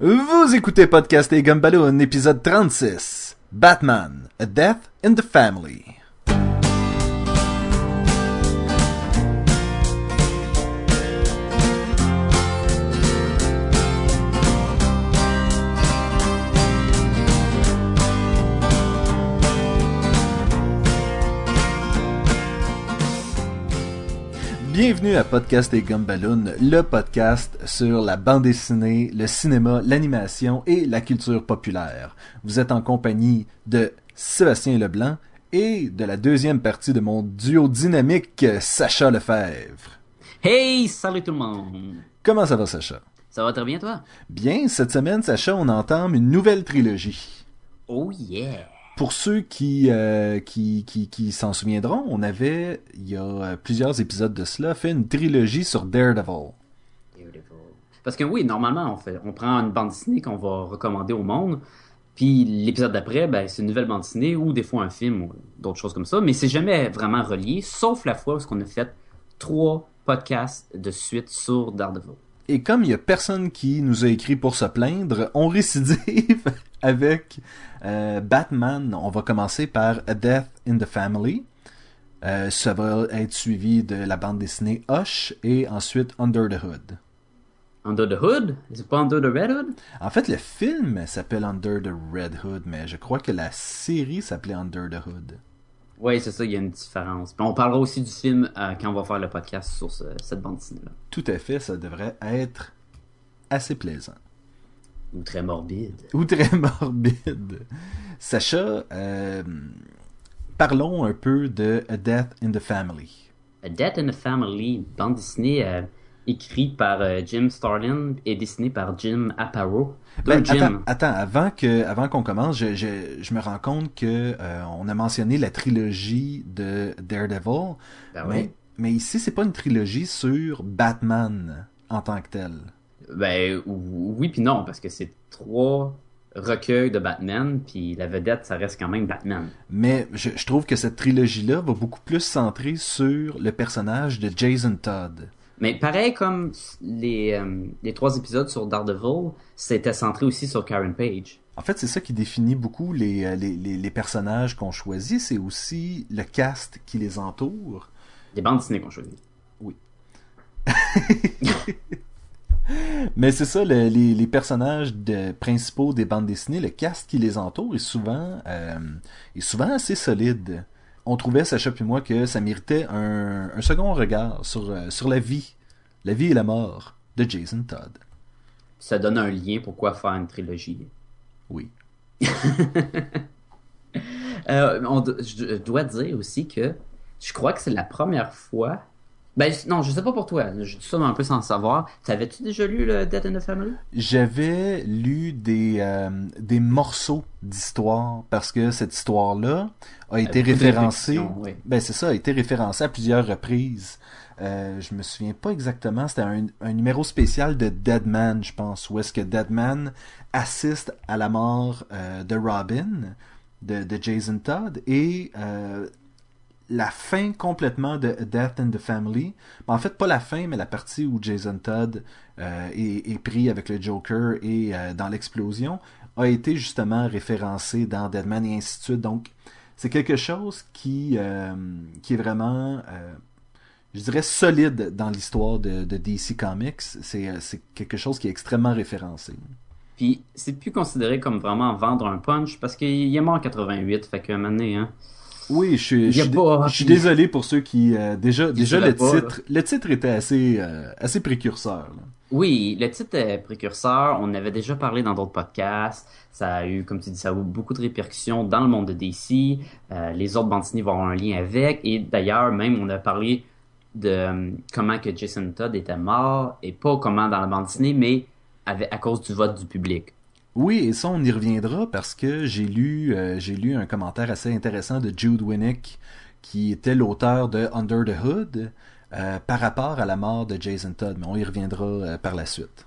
Vous écoutez Podcast et Gumballoon, épisode 36. Batman, A Death in the Family. Bienvenue à Podcast et Gumballoon, le podcast sur la bande dessinée, le cinéma, l'animation et la culture populaire. Vous êtes en compagnie de Sébastien Leblanc et de la deuxième partie de mon duo dynamique, Sacha Lefebvre. Hey, salut tout le monde. Comment ça va, Sacha? Ça va très bien, toi? Bien, cette semaine, Sacha, on entame une nouvelle trilogie. Oh yeah! Pour ceux qui, euh, qui, s'en souviendront, on avait, il y a euh, plusieurs épisodes de cela, fait une trilogie sur Daredevil. Parce que oui, normalement, on prend une bande dessinée qu'on va recommander au monde, puis l'épisode d'après, ben, c'est une nouvelle bande dessinée ou des fois un film ou d'autres choses comme ça, mais c'est jamais vraiment relié, sauf la fois où on a fait trois podcasts de suite sur Daredevil. Et comme il y a personne qui nous a écrit pour se plaindre, on récidive avec euh, Batman. On va commencer par A Death in the Family. Euh, ça va être suivi de la bande dessinée Hush et ensuite Under the Hood. Under the Hood? C'est pas Under the Red Hood? En fait, le film s'appelle Under the Red Hood, mais je crois que la série s'appelait Under the Hood. Oui, c'est ça, il y a une différence. On parlera aussi du film euh, quand on va faire le podcast sur ce- cette bande dessinée-là. Tout à fait, ça devrait être assez plaisant. Ou très morbide. Ou très morbide. Sacha, euh, parlons un peu de A Death in the Family. A Death in the Family, bande dessinée euh, écrite par euh, Jim Starlin et dessinée par Jim Aparo. Ben, Jim. attends, attends, avant que, avant qu'on commence, je, je, je me rends compte que euh, on a mentionné la trilogie de Daredevil, Ben mais, oui. mais ici c'est pas une trilogie sur Batman en tant que tel. Ben ou- oui puis non, parce que c'est trois recueils de Batman, puis la vedette, ça reste quand même Batman. Mais je, je trouve que cette trilogie-là va beaucoup plus centrer sur le personnage de Jason Todd. Mais pareil comme les, euh, les trois épisodes sur Daredevil, c'était centré aussi sur Karen Page. En fait, c'est ça qui définit beaucoup les, euh, les, les, les personnages qu'on choisit, c'est aussi le cast qui les entoure. Les bandes dessinées qu'on choisit. Mais c'est ça, le- les, les personnages de, principaux des bandes dessinées, le cast qui les entoure est souvent, euh, est souvent assez solide. On trouvait, Sacha et moi, que ça méritait un, un second regard sur, euh, sur la vie, la vie et la mort de Jason Todd. Ça donne un lien pourquoi faire une trilogie. Oui. Euh, on je dois dire aussi que je crois que c'est la première fois. Ben non, je sais pas pour toi. Je dis ça un peu sans savoir. T'avais-tu déjà lu le Death in the Family? J'avais lu des, euh, des morceaux d'histoire parce que cette histoire-là a été référencée. oui. Ben c'est ça, a été référencée à plusieurs reprises. Euh, je me souviens pas exactement, c'était un, un numéro spécial de Deadman, je pense, où est-ce que Deadman assiste à la mort euh, de Robin, de, de Jason Todd, et euh, la fin complètement de Death in the Family. Ben, en fait, pas la fin, mais la partie où Jason Todd euh, est, pris avec le Joker et euh, dans l'explosion a été justement référencé dans Deadman et ainsi de suite. Donc, c'est quelque chose qui, euh, est vraiment, je dirais, solide dans l'histoire de, DC Comics. C'est quelque chose qui est extrêmement référencé. Puis c'est plus considéré comme vraiment vendre un punch parce qu'il est mort en 88, fait moment donné, hein. Oui, je suis, je a suis, pas- je suis désolé pour ceux qui euh, déjà déjà le pas, titre le titre était assez euh, assez précurseur. là. Oui, le titre est précurseur. On avait déjà parlé dans d'autres podcasts. Ça a eu, comme tu dis, ça a eu beaucoup de répercussions dans le monde de DC. Euh, les autres bandes dessinées vont avoir un lien avec. Et d'ailleurs, même, on a parlé de comment que Jason Todd était mort et pas comment dans la bande dessinée, mais avec, à cause du vote du public. Oui, et ça, on y reviendra parce que j'ai lu, euh, j'ai lu un commentaire assez intéressant de Jude Winnick, qui était l'auteur de Under the Hood, euh, par rapport à la mort de Jason Todd, mais on y reviendra euh, par la suite.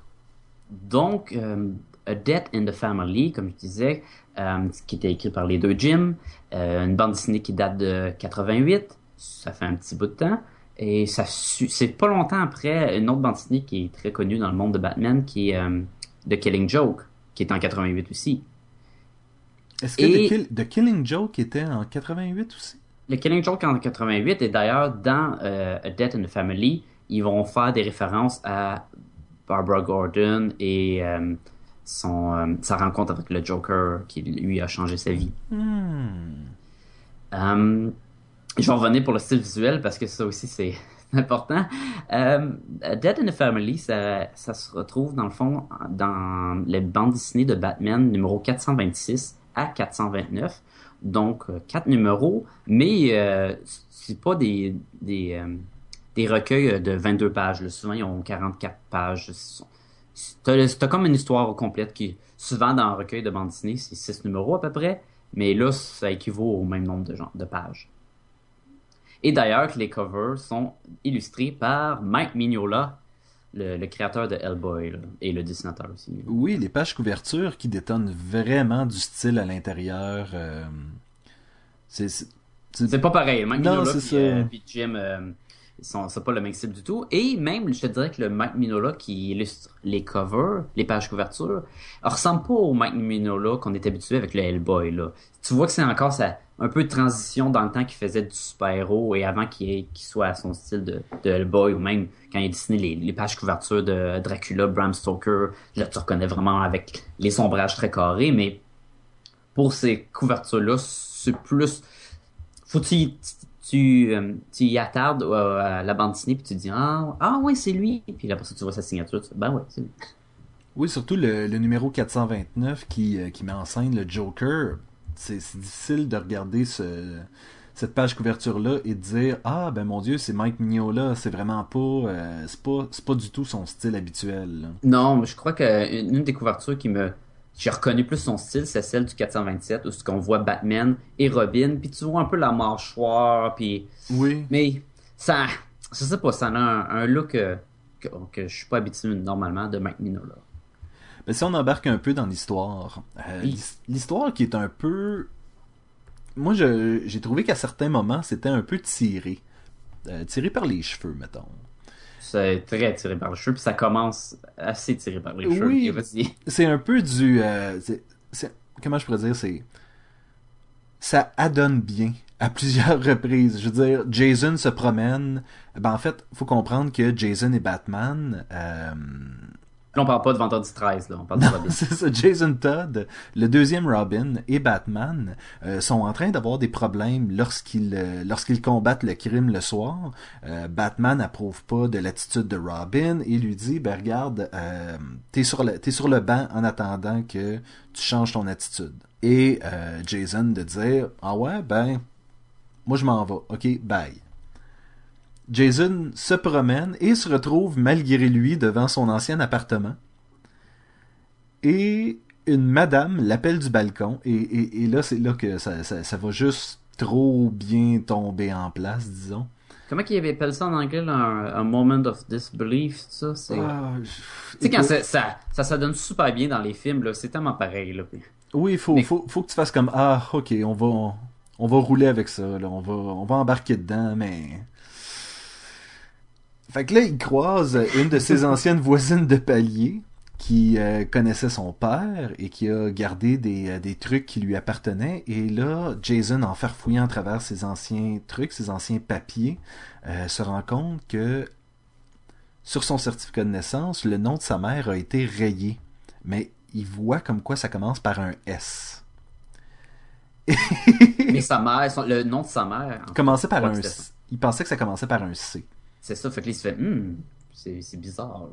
Donc, A Death in the Family, comme je disais, qui était écrit par les deux Jim, une bande dessinée qui date de 88, ça fait un petit bout de temps, et ça c'est pas longtemps après une autre bande dessinée qui est très connue dans le monde de Batman, qui est de Killing Joke, qui est en 88 aussi. Est-ce que The, Killing Joke était en 88 aussi? Le Killing Joke en 88 et d'ailleurs dans euh, A Death in the Family, ils vont faire des références à Barbara Gordon et euh, son, euh, sa rencontre avec le Joker qui lui a changé sa vie. Hmm. Je vais revenir pour le style visuel parce que ça aussi c'est important. Dead in the Family, ça, se retrouve dans le fond dans les bandes dessinées de Batman numéro 426 à 429. Donc quatre numéros, mais c'est pas des, des des recueils de 22 pages. Souvent, ils ont 44 pages. T'as comme une histoire complète qui, souvent dans un recueil de bande dessinée, c'est 6 numéros à peu près, mais là, ça équivaut au même nombre de, de pages. Et d'ailleurs, les covers sont illustrés par Mike Mignola, le, créateur de Hellboy et le dessinateur aussi. Oui, les pages couvertures qui détonnent vraiment du style à l'intérieur. Euh, c'est pas pareil. Mike Mignola et Jim euh, c'est pas le même style du tout. Et même, je te dirais que le Mike Minola qui illustre les covers, les pages couvertures, ressemble pas au Mike Minola qu'on est habitué avec le Hellboy. Là. Tu vois que c'est encore ça, un peu de transition dans le temps qu'il faisait du super-héros et avant qu'il soit à son style de, de, Hellboy ou même quand il dessiné les, pages couvertures de Dracula, Bram Stoker. Là, tu reconnais vraiment avec les sombrages très carrés, mais pour ces couvertures-là, c'est plus... Faut-il tu, euh, tu y attardes euh, à la bande dessinée puis tu dis ah ah ouais c'est lui puis après ça tu vois sa signature tu dis, ben ouais c'est lui. Oui surtout le, numéro 429 qui euh, qui met en scène le Joker c'est difficile de regarder ce cette page couverture là et de dire ah ben mon dieu c'est Mike Mignola c'est vraiment pas c'est pas pas du tout son style habituel. Non mais je crois que une des couvertures qui me j'ai reconnu plus son style, c'est celle du 427 où ce qu'on voit Batman et Robin, puis tu vois un peu la mâchoire, puis oui. Mais ça, je sais pas, ça a un, look euh, que, que, je suis pas habitué normalement de Mike Minola. Mais si on embarque un peu dans l'histoire, euh, l'histoire qui est un peu, moi j'ai trouvé qu'à certains moments c'était un peu tiré, euh, tiré par les cheveux, mettons c'est très tiré par le cheveu, puis ça commence assez tiré par les cheveux. Oui, c'est un peu du... Euh, comment je pourrais dire, c'est... Ça adonne bien à plusieurs reprises. Je veux dire, Jason se promène. Ben, en fait, faut comprendre que Jason et Batman... Euh, Là, on parle pas de Vendredi 13, là. On parle de Robin. c'est ça. Jason Todd, le deuxième Robin et Batman euh, sont en train d'avoir des problèmes lorsqu'ils euh, lorsqu'ils combattent le crime le soir. Euh, Batman approuve pas de l'attitude de Robin et lui dit, ben regarde, t'es sur le t'es sur le banc en attendant que tu changes ton attitude. Et Jason de dire, ah ouais, ben moi je m'en vais. Ok, bye. Jason se promène et se retrouve malgré lui devant son ancien appartement. Et une madame l'appelle du balcon et, là c'est là que ça, va juste trop bien tomber en place, disons. Comment qu'il appelle ça en anglais, un, moment of disbelief, ça? C'est... Ah, tu sais, quand ça, ça, ça, donne super bien dans les films, là, c'est tellement pareil, là. Oui, il faut, faut, faut que tu fasses comme, ah, ok, on va, on, va rouler avec ça, là, on va, on va embarquer dedans, mais fait que là, il croise une de ses anciennes voisines de palier qui euh, connaissait son père et qui a gardé des, euh, des, trucs qui lui appartenaient. Et là, Jason, en farfouillant à travers ses anciens trucs, ses anciens papiers, euh, se rend compte que sur son certificat de naissance, le nom de sa mère a été rayé. Mais il voit comme quoi ça commence par un S. Mais sa mère, le nom de sa mère. Commençait par un. Il pensait que ça commençait par un C. C'est ça, fait que là, il se fait, hmm, c'est bizarre.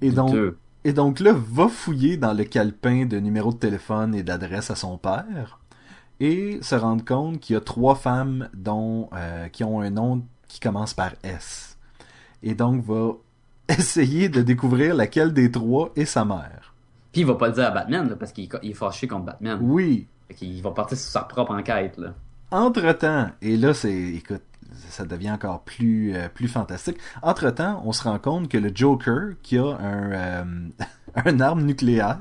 et, donc, et donc là, va fouiller dans le calepin de numéro de téléphone et d'adresse à son père et se rendre compte qu'il y a trois femmes dont euh, qui ont un nom qui commence par S. Et donc va essayer de découvrir laquelle des trois est sa mère. Puis il va pas le dire à Batman parce qu'il est fâché contre Batman. Oui. Il va partir sur sa propre enquête là. Entre temps, et là c'est, écoute, ça devient encore plus, euh, plus fantastique. Entre-temps, on se rend compte que le Joker, qui a un, euh, un arme nucléaire...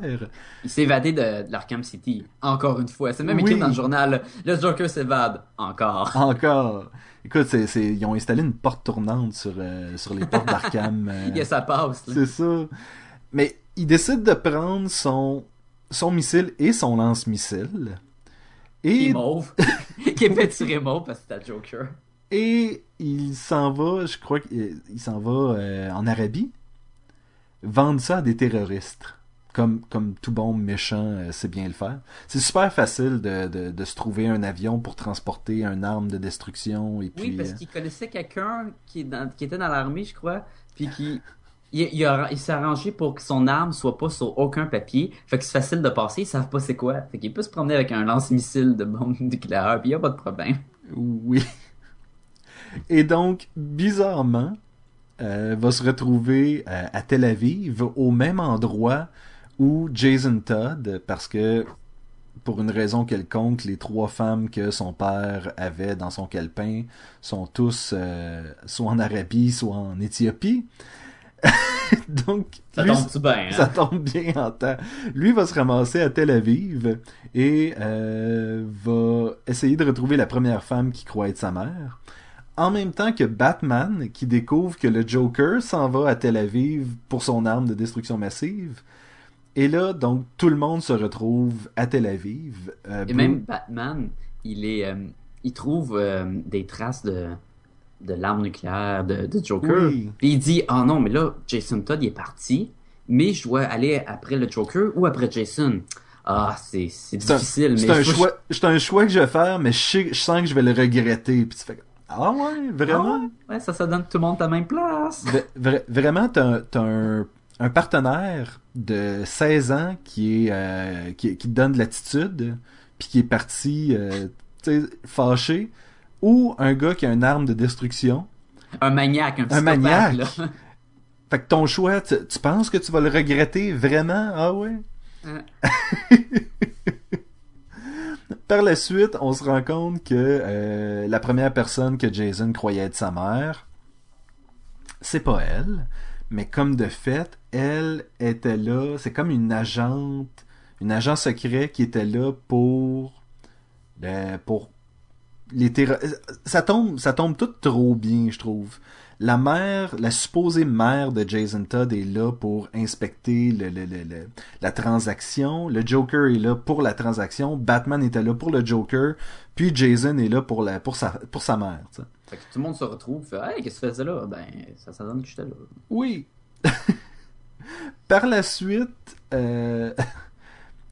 Il s'est évadé de, l'Arkham City, encore une fois. C'est même écrit dans le journal, le Joker s'évade, encore. Encore. Écoute, c'est, ils ont installé une porte tournante sur, euh, sur les portes d'Arkham. Il y a sa passe. C'est ça. Mais il décide de prendre son, son missile et son lance-missile. Et... Qui est mauve. qui est peinturé mauve parce que c'est un Joker. Et il s'en va, je crois qu'il s'en va euh, en Arabie, vendre ça à des terroristes. Comme, comme tout bon méchant euh, sait bien le faire. C'est super facile de, de, de, se trouver un avion pour transporter une arme de destruction. Et puis, oui, parce qu'il connaissait quelqu'un qui, qui était dans l'armée, je crois, puis qui il, il, s'est arrangé pour que son arme soit pas sur aucun papier. Fait que c'est facile de passer, ils savent pas c'est quoi. Fait qu'il peut se promener avec un lance-missile de bombe nucléaire, puis il y a pas de problème. Oui. Et donc, bizarrement, euh, va se retrouver euh, à Tel Aviv, au même endroit où Jason Todd, parce que pour une raison quelconque, les trois femmes que son père avait dans son calepin sont tous euh, soit en Arabie, soit en Éthiopie. Donc, ça tombe bien. Hein? Ça tombe bien en temps. Lui va se ramasser à Tel Aviv et va essayer de retrouver la première femme qui croit être sa mère. En même temps que Batman, qui découvre que le Joker s'en va à Tel Aviv pour son arme de destruction massive. Et là, donc, tout le monde se retrouve à Tel Aviv. Euh, et même Batman, il est, euh, il trouve des traces de, de l'arme nucléaire de, de Joker. Puis il dit Ah oh non, mais là, Jason Todd il est parti, mais je dois aller après le Joker ou après Jason. Ah, c'est difficile. C'est un, choix, c'est un choix que je vais faire, mais je, je sens que je vais le regretter. Puis tu fais Ah ouais, vraiment? Ah ouais, ça, ça donne tout le monde à la même place. vraiment, t'as un, un partenaire de 16 ans qui est euh, qui, qui, te donne de l'attitude, puis qui est parti euh, fâché ou un gars qui a une arme de destruction. Un maniaque, un Un maniaque. Fait que ton choix, tu, penses que tu vas le regretter vraiment? Ah ouais? Hein. Par la suite, on se rend compte que euh, la première personne que Jason croyait être sa mère, c'est pas elle, mais comme de fait, elle était là, c'est comme une agente, une agent secret qui était là pour, euh, pour les ça tombe ça tombe tout trop bien je trouve la mère la supposée mère de Jason Todd est là pour inspecter le, le, le, la transaction. Le Joker est là pour la transaction. Batman était là pour le Joker. Puis Jason est là pour la pour sa pour sa mère fait que tout le monde se retrouve fait hey qu'est-ce que tu faisais là? Ben ça ça donne que j'étais là. Oui. Par la suite euh...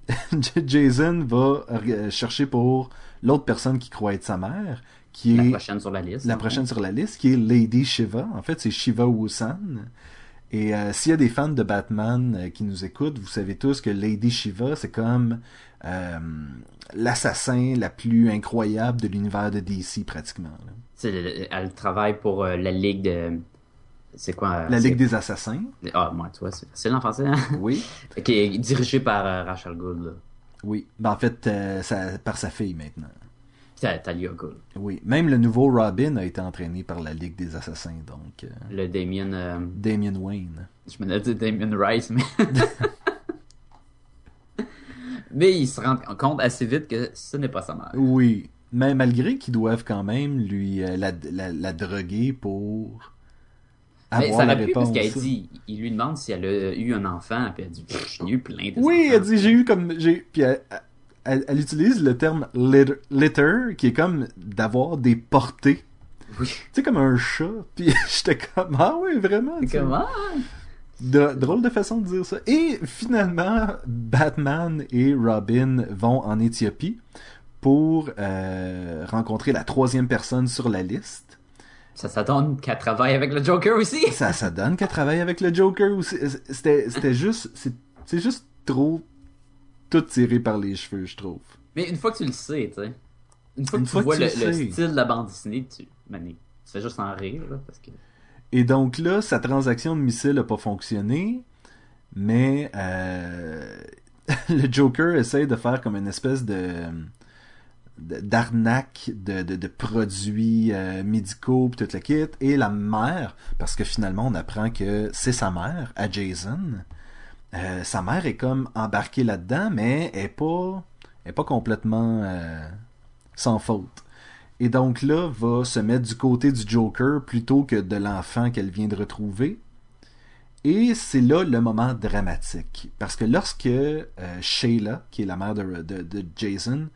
Jason va chercher pour l'autre personne qui croit être sa mère, qui est la prochaine sur la liste. La prochaine sur la liste, qui est Lady Shiva. En fait, c'est Shiva Wusan. Et euh, s'il y a des fans de Batman euh, qui nous écoutent, vous savez tous que Lady Shiva, c'est comme euh, l'assassin la plus incroyable de l'univers de DC pratiquement. Elle travaille pour la Ligue de c'est quoi La Ligue des Assassins. Ah, moi, tu vois, c'est en français. Hein? Oui. qui est dirigé par Rachel Gould. Oui. Ben, en fait, ça, par sa fille maintenant. Talia. Oui. Même le nouveau Robin a été entraîné par la Ligue des Assassins, donc. Euh, le Damien. Euh, Damien Wayne. Je me dit Damien Rice, mais. mais il se rend compte assez vite que ce n'est pas sa mère. Oui. Mais malgré qu'ils doivent quand même lui la, la droguer pour mais ça aurait pu parce qu'elle dit, il lui demande si elle a eu un enfant, puis elle dit, j'ai eu plein de Oui, elle dit, j'ai eu comme, j'ai, puis elle, elle, utilise le terme litter, qui est comme d'avoir des portées. Oui. Tu sais, comme un chat. Puis j'étais comme, ah oui, vraiment. Comment? De, drôle de façon de dire ça. Et finalement, Batman et Robin vont en Éthiopie pour euh, rencontrer la troisième personne sur la liste. Ça, ça donne qu'elle travaille avec le Joker aussi. ça, ça donne qu'elle travaille avec le Joker aussi. C'était, c'était juste, c'est, juste trop tout tiré par les cheveux, je trouve. Mais une fois que tu le sais, tu sais. Une fois que tu vois le, style de la bande dessinée, tu, tu fais juste en rire, là, parce que... Et donc là, sa transaction de missile n'a pas fonctionné, mais euh, le Joker essaie de faire comme une espèce de d'arnaque de, de, produits euh, médicaux pis toute la kit et la mère parce que finalement on apprend que c'est sa mère à Jason euh, sa mère est comme embarquée là-dedans mais elle est pas pas complètement euh, sans faute et donc là va se mettre du côté du Joker plutôt que de l'enfant qu'elle vient de retrouver Et c'est là le moment dramatique. Parce que lorsque euh, Shayla, qui est la mère de, Jason,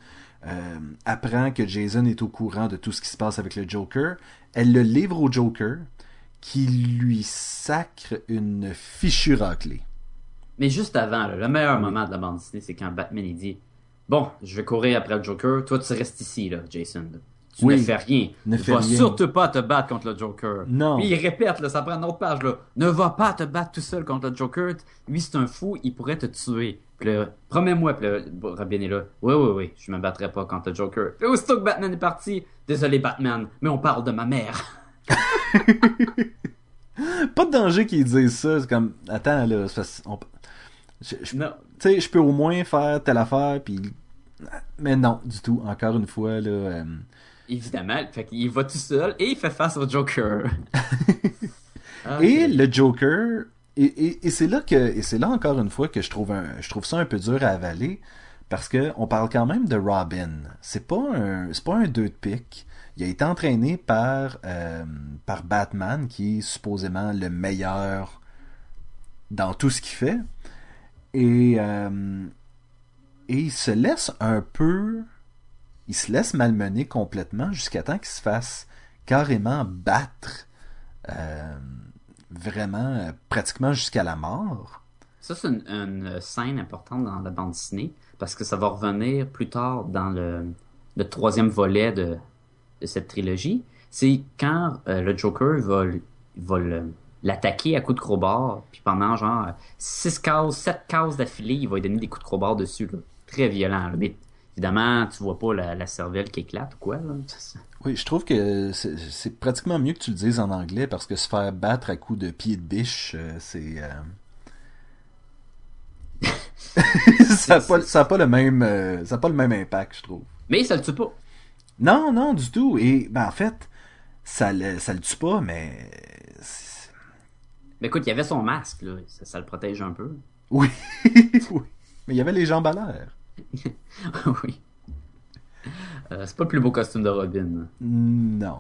apprend que Jason est au courant de tout ce qui se passe avec le Joker, elle le livre au Joker, qui lui sacre une fichue raclée. Mais juste avant, là, le meilleur moment de la bande dessinée, c'est quand Batman il dit Bon, je vais courir après le Joker, toi tu restes ici, là, Jason. Tu Oui. ne fais rien. Ne tu fais vas rien. surtout pas te battre contre le Joker. Non. Puis il répète, là, ça prend une autre page, là. Ne va pas te battre tout seul contre le Joker. Lui, c'est un fou, il pourrait te tuer. Promets-moi, puis là, Robin est là. Oui, oui, oui, je me battrai pas contre le Joker. Puis aussitôt que Batman est parti, désolé Batman, mais on parle de ma mère. Pas de danger qu'ils disent ça. C'est comme, attends, là, on- je, je- Non. tu sais, je peux au moins faire telle affaire, puis... Mais non, du tout. Encore une fois, là... euh, Évidemment, fait qu'il va tout seul et il fait face au Joker. Ah, Et le Joker, et, et, et c'est là que, et c'est là encore une fois que je trouve un, je trouve ça un peu dur à avaler, parce que on parle quand même de Robin. C'est pas un, c'est pas un deux de pique. Il a été entraîné par, euh, par Batman, qui est supposément le meilleur dans tout ce qu'il fait. Et, euh, et il se laisse un peu, il se laisse malmener complètement jusqu'à temps qu'il se fasse carrément battre euh, vraiment euh, pratiquement jusqu'à la mort. Ça, c'est une, scène importante dans la bande dessinée parce que ça va revenir plus tard dans le, troisième volet de, cette trilogie. C'est quand le Joker va, va le- l'attaquer à coups de crowbar, puis pendant genre 6 cases, 7 cases d'affilée, il va lui donner des coups de crowbar dessus. Là. Très violent. là. Mais évidemment, tu vois pas la, la cervelle qui éclate ou quoi. Là. Oui, je trouve que c'est pratiquement mieux que tu le dises en anglais parce que se faire battre à coups de pied de biche, euh, c'est. euh, ça n'a pas, ça a pas le même, euh, ça a pas le même impact, je trouve. Mais ça le tue pas. Non, non, du tout. Et ben en fait, ça le, ça le tue pas, mais Mais écoute, il y avait son masque, là. Ça, ça le protège un peu. oui, oui. Mais il y avait les jambes à l'air. oui. Euh, c'est pas le plus beau costume de Robin. Non.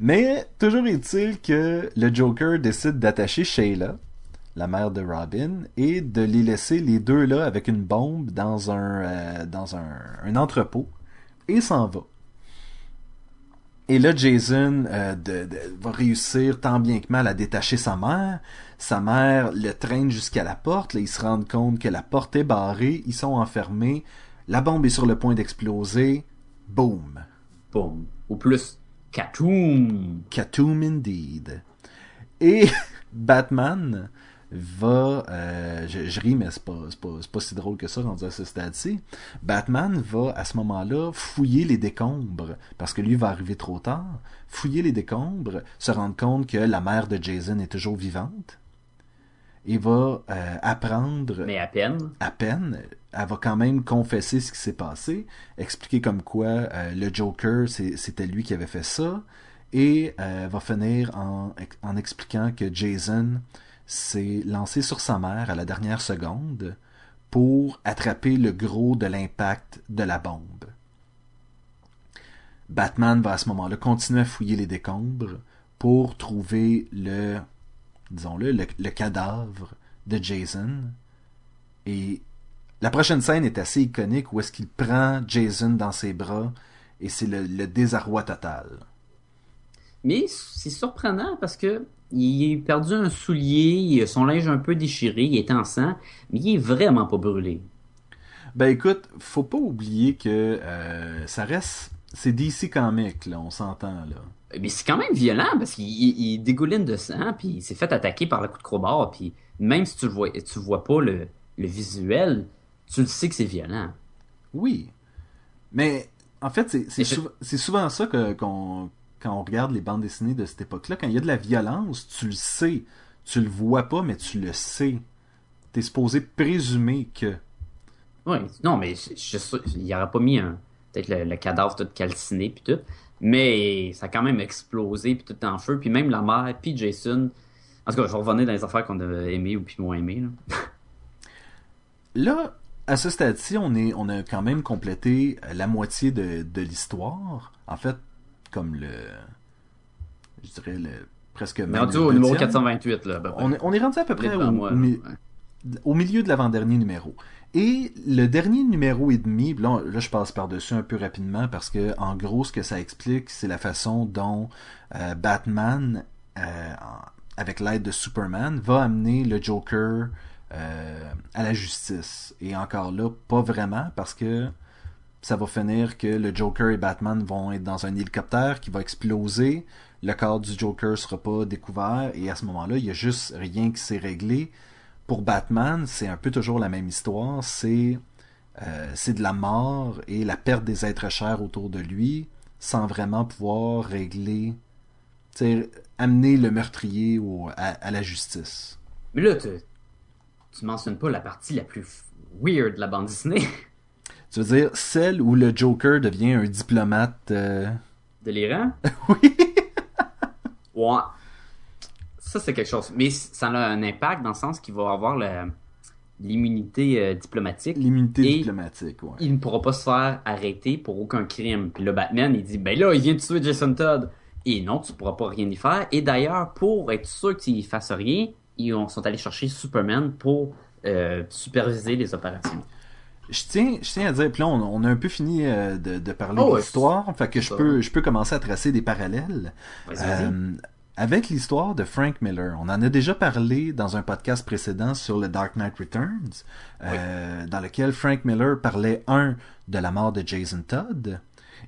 Mais toujours est-il que le Joker décide d'attacher Shayla, la mère de Robin, et de les laisser les deux là avec une bombe dans un euh, dans un, un entrepôt et s'en va. Et là, Jason euh, de- de- va réussir tant bien que mal à détacher sa mère. Sa mère le traîne jusqu'à la porte. Là, ils se rendent compte que la porte est barrée. Ils sont enfermés. La bombe est sur le point d'exploser. Boom. Boum. Ou plus, Katoum. Katoom indeed. Et Batman va, euh, je, je ris mais c'est pas, pas, si drôle que ça rendu à ce stade-ci. Batman va à ce moment-là fouiller les décombres parce que lui va arriver trop tard. Fouiller les décombres, se rendre compte que la mère de Jason est toujours vivante et va euh, apprendre Mais à peine. à peine, elle va quand même confesser ce qui s'est passé, expliquer comme quoi euh, le Joker, c'était lui qui avait fait ça, et va finir en, en expliquant que Jason s'est lancé sur sa mère à la dernière seconde pour attraper le gros de l'impact de la bombe. Batman va à ce moment-là continuer à fouiller les décombres pour trouver le, disons-le, le, cadavre de Jason. Et la prochaine scène est assez iconique où est-ce qu'il prend Jason dans ses bras et c'est le désarroi total. Mais c'est surprenant parce que il a perdu un soulier, son linge un peu déchiré, il est en sang, mais il est vraiment pas brûlé. Ben écoute, faut pas oublier que euh, ça reste... C'est DC Comics, là, on s'entend, là. Mais c'est quand même violent parce qu'il il- il dégouline de sang, puis il s'est fait attaquer par le coup de crowbar, puis même si tu le vois, tu vois pas le, le visuel, tu le sais que c'est violent. Oui. Mais en fait, c'est souvent ça qu'on, quand on regarde les bandes dessinées de cette époque-là. Quand il y a de la violence, tu le sais. Tu le vois pas, mais tu le sais. T'es supposé présumer que. Oui, non, mais je, je sûr- il y aurait pas mis un peut-être le, le cadavre tout calciné puis tout, mais ça a quand même explosé puis tout en feu, puis même la mère puis Jason. En tout cas, je vais revenir dans les affaires qu'on a aimées ou puis moins aimées. Là. Là, à ce stade-ci, on, est, on a quand même complété la moitié de, de l'histoire. En fait, comme le. Je dirais le, presque On est même rendu au numéro deuxième. 428, là. On est, on est rendu à peu près au, moi, au mi- ouais. au milieu de l'avant-dernier numéro. Et le dernier numéro et demi, là, là, je passe par-dessus un peu rapidement parce que en gros ce que ça explique, c'est la façon dont euh, Batman, euh, avec l'aide de Superman, va amener le Joker euh, à la justice. Et encore là, pas vraiment parce que ça va finir que le Joker et Batman vont être dans un hélicoptère qui va exploser. Le corps du Joker sera pas découvert et à ce moment-là, il y a juste rien qui s'est réglé. Pour Batman, c'est un peu toujours la même histoire. C'est euh, de la mort et la perte des êtres chers autour de lui sans vraiment pouvoir régler, amener le meurtrier à, la justice. Mais là, tu, tu mentionnes pas la partie la plus weird de la bande Disney. Tu veux dire celle où le Joker devient un diplomate. euh, Délirant? Oui. Ouais. Ça, c'est quelque chose. Mais ça a un impact dans le sens qu'il va avoir l'immunité euh, diplomatique. L'immunité diplomatique, ouais. Il ne pourra pas se faire arrêter pour aucun crime. Puis le Batman, il dit, ben là, il vient de tuer Jason Todd. Et non, tu pourras pas rien y faire. Et d'ailleurs, pour être sûr qu'il fasse rien, ils ont- sont allés chercher Superman pour euh, superviser les opérations. Je tiens, je tiens à dire, puis là, on, on a un peu fini euh, de, de parler Oh, de ouais, l'histoire, fait que je peux, je peux commencer à tracer des parallèles. Euh, avec l'histoire de Frank Miller, on en a déjà parlé dans un podcast précédent sur le Dark Knight Returns, euh, dans lequel Frank Miller parlait, un, de la mort de Jason Todd,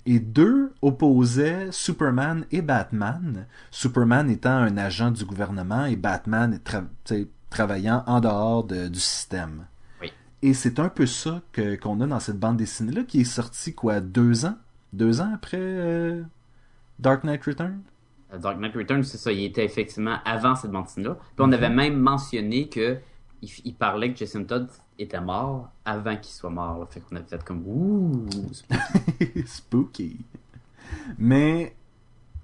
et deux, opposait Superman et Batman, Superman étant un agent du gouvernement et Batman tra- travaillant en dehors de- du système. Et c'est un peu ça que qu'on a dans cette bande dessinée-là, qui est sortie, quoi, deux ans? Deux ans après euh, Dark Knight Returns? Euh, Dark Knight Returns, c'est ça, il était effectivement avant cette bande-là. Puis on avait même mentionné que il, parlait que Jason Todd était mort avant qu'il soit mort. là. Fait qu'on avait fait comme ouh. Spooky. Mais,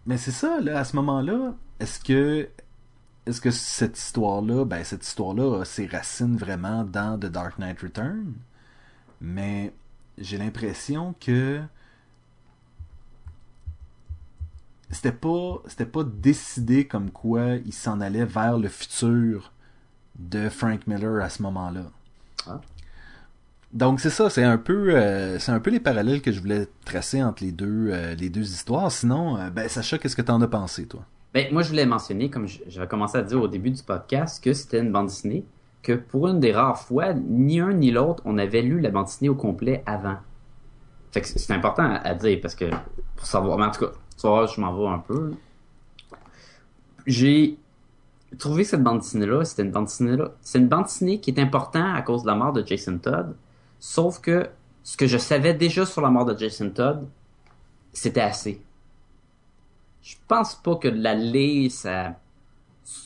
mais c'est ça, là, à ce moment-là, est-ce que, est-ce que cette histoire-là, ben, cette histoire-là a ses racines vraiment dans The Dark Knight Return? Mais j'ai l'impression que c'était pas, c'était pas décidé comme quoi il s'en allait vers le futur de Frank Miller à ce moment-là. Ah. Donc c'est ça, c'est un peu euh, c'est un peu les parallèles que je voulais tracer entre les deux euh, les deux histoires. Sinon, euh, ben Sacha, qu'est-ce que t'en as pensé toi? Ben, moi, je voulais mentionner, comme j'avais commencé à dire au début du podcast, que c'était une bande dessinée, que pour une des rares fois, ni un ni l'autre, on avait lu la bande dessinée au complet avant. Fait que c'est important à, dire, parce que, pour savoir, mais en tout cas, voir, je m'en vais un peu. J'ai trouvé cette bande dessinée-là, c'était une bande dessinée-là, c'est une bande dessinée qui est importante à cause de la mort de Jason Todd, sauf que ce que je savais déjà sur la mort de Jason Todd, c'était assez je pense pas que de la lire, ça.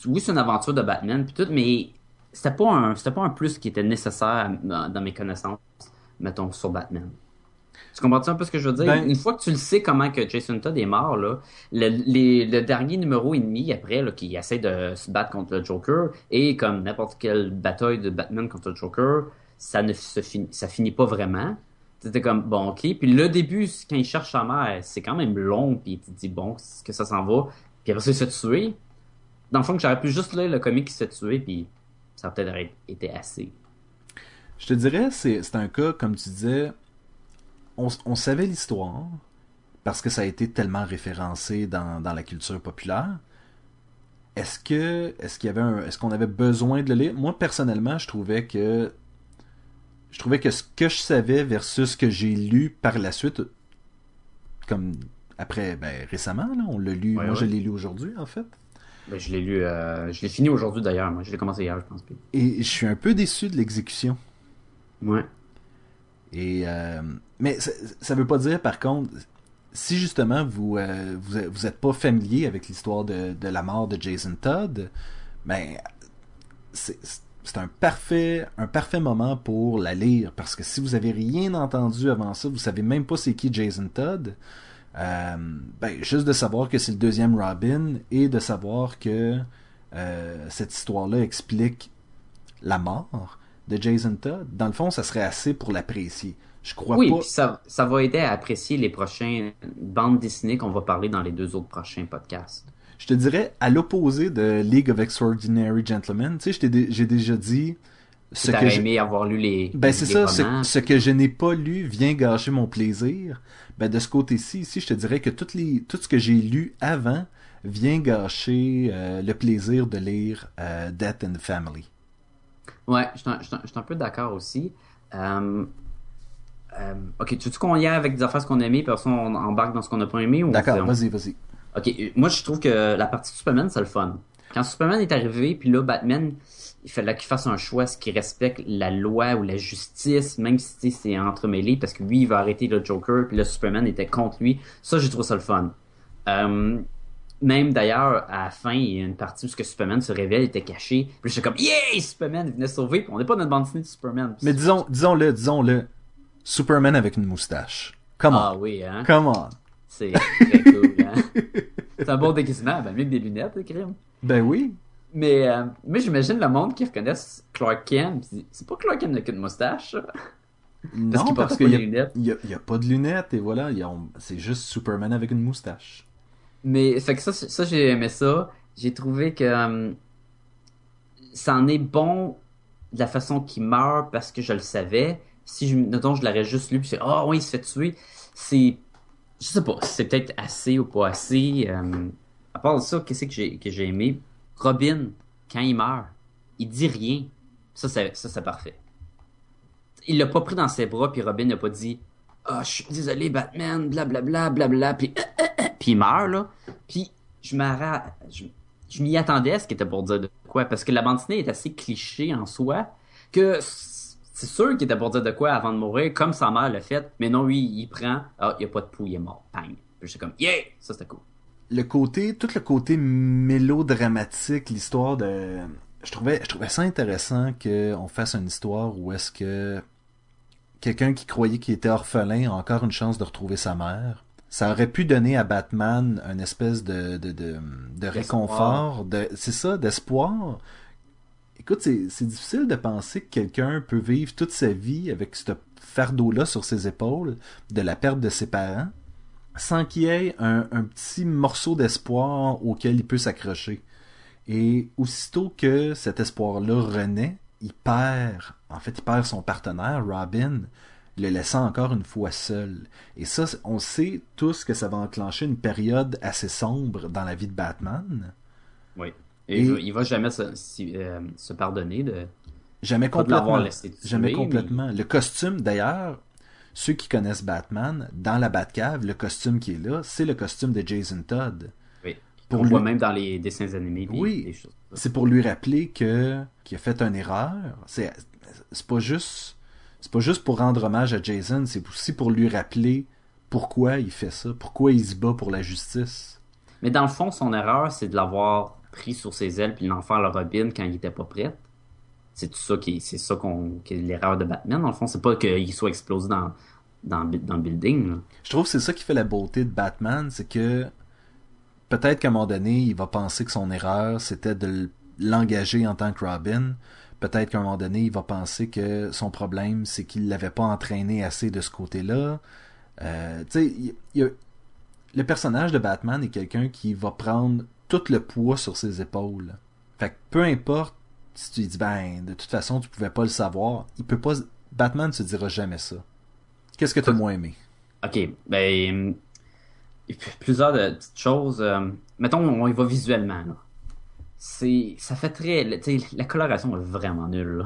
Oui, c'est une aventure de Batman, puis tout, mais c'était pas un, c'était pas un plus qui était nécessaire dans, dans mes connaissances, mettons, sur Batman. Tu comprends-tu un peu ce que je veux dire? Ben- Une fois que tu le sais comment que Jason Todd est mort, là, le, les- le dernier numéro et demi après, là, qui essaie de se battre contre le Joker, et comme n'importe quelle bataille de Batman contre le Joker, ça ne se finit, ça finit pas vraiment. C'était comme, bon, ok. Puis le début, quand il cherche sa mère, c'est quand même long, puis tu te dis, bon, que ça s'en va? Puis après ça, se tuer. Dans le fond, j'aurais pu juste lire le comic qui se tuer, puis ça peut-être été assez. Je te dirais, c'est un cas, comme tu disais, on, on savait l'histoire, parce que ça a été tellement référencé dans, dans la culture populaire. Est-ce que est-ce qu'il y avait est-ce qu'on avait besoin de le lire? Moi personnellement, je trouvais que je trouvais que ce que je savais versus ce que j'ai lu par la suite, comme après, ben récemment, là, on l'a lu. Ouais, moi, je l'ai lu aujourd'hui, en fait. Ben, je l'ai lu, euh, je l'ai fini aujourd'hui d'ailleurs, moi. Je l'ai commencé hier, je pense. Et je suis un peu déçu de l'exécution. Ouais. Et euh, mais ça, ça veut pas dire par contre si justement vous euh, vous, êtes- vous êtes pas familier avec l'histoire de, de la mort de Jason Todd, ben c'est c'est un parfait un parfait moment pour la lire parce que si vous avez rien entendu avant ça, vous savez même pas c'est qui Jason Todd. euh, ben juste de savoir que c'est le deuxième Robin et de savoir que euh, cette histoire-là explique la mort de Jason Todd, dans le fond, ça serait assez pour l'apprécier. Je crois Oui, pas. puis ça, ça va aider à apprécier les prochaines bandes dessinées qu'on va parler dans les deux autres prochains podcasts. Je te dirais, à l'opposé de League of Extraordinary Gentlemen, tu sais, j'ai déjà dit... Ce que j'ai aimé avoir lu les. Ben c'est ça, ce, que je n'ai pas lu vient gâcher mon plaisir. Ben de ce côté-ci, ici, je te dirais que toutes les, tout ce que j'ai lu avant vient gâcher euh, le plaisir de lire euh, Death and the Family. Ouais, je suis un, peu d'accord aussi. Euh, ok, tu veux qu'on y aille avec des affaires qu'on a aimées, puis on embarque dans ce qu'on n'a pas aimé D'accord, vas-y, vas-y. Ok, moi je trouve que la partie de Superman, c'est le fun. Quand Superman est arrivé, puis là, Batman, il fallait qu'il fasse un choix, ce qui respecte la loi ou la justice, même si c'est entremêlé, parce que lui, il va arrêter le Joker, puis le Superman était contre lui. Ça, j'ai trouvé ça le fun. Euh, même d'ailleurs, à la fin, il y a une partie où ce que Superman se révèle, était caché. Puis je suis comme, yeah, Superman venait sauver. Puis on n'est pas dans une bande dessinée de Superman. Mais disons, disons-le, disons-le. Superman avec une moustache. Comment Ah oui, hein? Come on. C'est très cool, hein? C'est un bon déguisement, ben mieux que des lunettes, le crime. Ben oui. Mais, euh, mais j'imagine le monde qui reconnaisse Clark Kent. C'est pas Clark Kent avec une moustache. Non, parce qu'il n'y a, y a, pas de lunettes et voilà, c'est juste Superman avec une moustache. Mais fait que ça, ça j'ai aimé ça. J'ai trouvé que euh, ça en est bon de la façon qu'il meurt parce que je le savais. Si je, je l'aurais juste lu puis c'est oh oui il se fait tuer, c'est je sais pas, c'est peut-être assez ou pas assez. Euh, à part ça, qu'est-ce que j'ai que j'ai aimé? Robin quand il meurt, il dit rien. Ça c'est ça c'est parfait. Il l'a pas pris dans ses bras puis Robin n'a pas dit ah, je suis désolé, Batman, blablabla, blablabla, puis, puis il meurt, là. Puis je m'arrête, je, je m'y attendais à ce qu'il était pour dire de quoi, parce que la bande dessinée est assez cliché en soi, que c'est sûr qu'il était pour dire de quoi avant de mourir, comme sa mère l'a fait, mais non, lui, il prend, ah, il n'y a pas de pouls, il est mort, bang. Puis j'étais comme, yeah, ça c'était cool. Le côté, tout le côté mélodramatique, l'histoire de, je trouvais, je trouvais ça intéressant qu'on fasse une histoire où est-ce que quelqu'un qui croyait qu'il était orphelin a encore une chance de retrouver sa mère. Ça aurait pu donner à Batman une espèce de, de, de, de réconfort, de, c'est ça, d'espoir. Écoute, c'est difficile de penser que quelqu'un peut vivre toute sa vie avec ce fardeau-là sur ses épaules, de la perte de ses parents, sans qu'il y ait un, petit morceau d'espoir auquel il peut s'accrocher. Et aussitôt que cet espoir-là renaît, il perd, en fait, il perd son partenaire, Robin, le laissant encore une fois seul. Et ça, on sait tous que ça va enclencher une période assez sombre dans la vie de Batman. Oui. Et, il va jamais se, euh, se pardonner de. Jamais complètement. jamais complètement. Le costume, d'ailleurs, ceux qui connaissent Batman, dans la Batcave, le costume qui est là, c'est le costume de Jason Todd. Oui. Pour On voit même dans les dessins animés. Oui. C'est pour lui rappeler que qu'il a fait une erreur. C'est c'est pas juste c'est pas juste pour rendre hommage à Jason, c'est aussi pour lui rappeler pourquoi il fait ça, pourquoi il se bat pour la justice. Mais dans le fond, son erreur, c'est de l'avoir pris sur ses ailes puis d'en faire le Robin quand il était pas prêt. C'est tout ça qui c'est ça qu'on l'erreur de Batman dans le fond, c'est pas qu'il soit explosé dans dans, dans le building. Je trouve que c'est ça qui fait la beauté de Batman, c'est que peut-être qu'à un moment donné, il va penser que son erreur, c'était de l'engager en tant que Robin. Peut-être qu'à un moment donné, il va penser que son problème, c'est qu'il l'avait pas entraîné assez de ce côté-là. Euh, tu sais, le personnage de Batman est quelqu'un qui va prendre tout le poids sur ses épaules. Fait que peu importe si tu lui dis, ben, de toute façon, tu pouvais pas le savoir, il peut pas, Batman ne se dira jamais ça. Qu'est-ce que tu as moins aimé? Ok, ben, plusieurs de petites choses. Euh, mettons, on y va visuellement. Là. C'est, ça fait très, la coloration est vraiment nulle.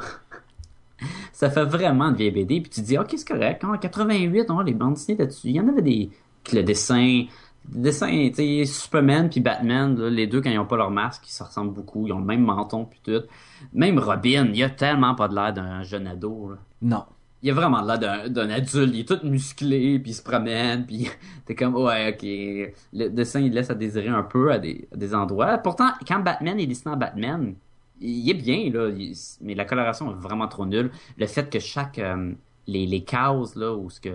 ça fait vraiment de vieille BD. Puis tu dis, ok, c'est correct. En 88, on les bandes dessinées là-dessus. Il y en avait des, le dessin, des dessins, tu sais, Superman puis Batman, les deux quand ils ont pas leur masque, ils se ressemblent beaucoup. Ils ont le même menton puis tout. Même Robin, il a tellement pas de l'air d'un jeune ado. Non il a vraiment l'air d'un adulte, il est tout musclé, puis il se promène, puis t'es comme, ouais, ok. Le dessin, il laisse à désirer un peu à des, des endroits. Pourtant, quand Batman est dessiné en Batman, il est bien, là, mais la coloration est vraiment trop nulle. Le fait que chaque, euh, les, les cases, là, où ce que,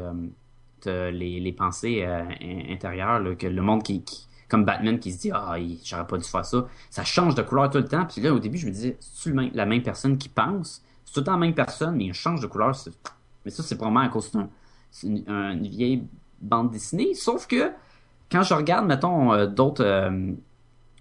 euh, les, pensées euh, intérieures, que le monde qui, comme Batman qui se dit, ah, j'aurais pas dû faire ça, ça change de couleur tout le temps. Puis là, au début, je me disais, c'est la même personne qui pense? C'est tout le temps la même personne, mais il change de couleur. Mais ça, c'est probablement à cause d'une vieille bande dessinée. Sauf que, quand je regarde, mettons, euh, d'autres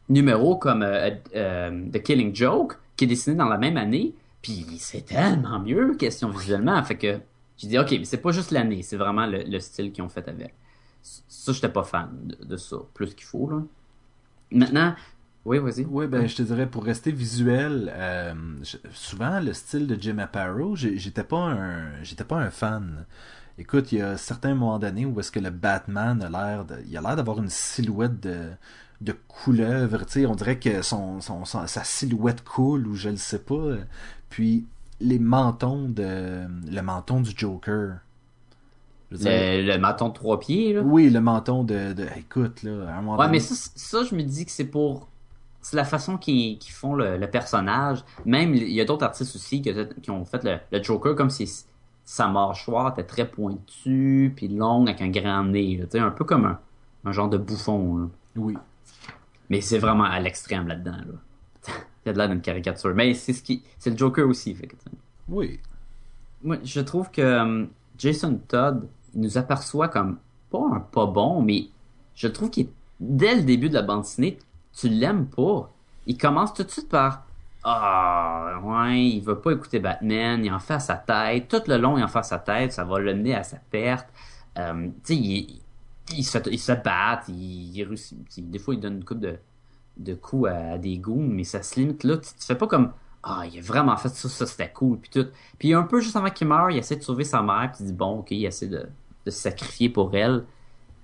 numéros comme The Killing Joke, qui est dessiné dans la même année, puis c'est tellement mieux, question visuellement. Fait que j'ai dit, OK, mais c'est pas juste l'année, c'est vraiment le, style qu'ils ont fait avec. Ça, j'étais pas fan de, ça, plus qu'il faut, là. Maintenant, oui, vas-y. Oui, ben, je te dirais, pour rester visuel, euh, souvent, le style de Jim Aparo, j'étais pas un, pas un fan. Écoute, il y a certains moments d'année où est-ce que le Batman a l'air il a l'air d'avoir une silhouette de, de couleuvre, tu sais, on dirait que son, son, sa silhouette coule ou je le sais pas. Puis, les mentons de, le menton du Joker. Le, menton de trois pieds, là. Oui, le menton de, de écoute, là, Ouais, mais ça, ça, je me dis que c'est pour c'est la façon qu'ils font le, personnage. Même, il y a d'autres artistes aussi qui, ont fait le, Joker comme si sa mâchoire était très pointue, puis longue, avec un grand nez. un peu comme un, genre de bouffon. Oui. Mais c'est vraiment à l'extrême là-dedans. il y a de l'air d'une caricature. Mais c'est ce qui, c'est le Joker aussi. Fait oui. Moi, je trouve que euh, Jason Todd il nous aperçoit comme pas un pas bon, mais je trouve qu'il dès le début de la bande dessinée, tu l'aimes pas. Il commence tout de suite par Ah, ouais, il veut pas écouter Batman, il en fait à sa tête. Tout le long, il en fait à sa tête, ça va le mener à sa perte. Euh, tu sais, il, il, se, il se bat, il, il des fois, il donne une coupe de, de coups à, des goûts, mais ça se limite là. Tu, fais pas comme ah, il a vraiment fait ça, ça c'était cool, puis tout. Puis un peu juste avant qu'il meure, il essaie de sauver sa mère, puis il dit bon, ok, il essaie de, de se sacrifier pour elle.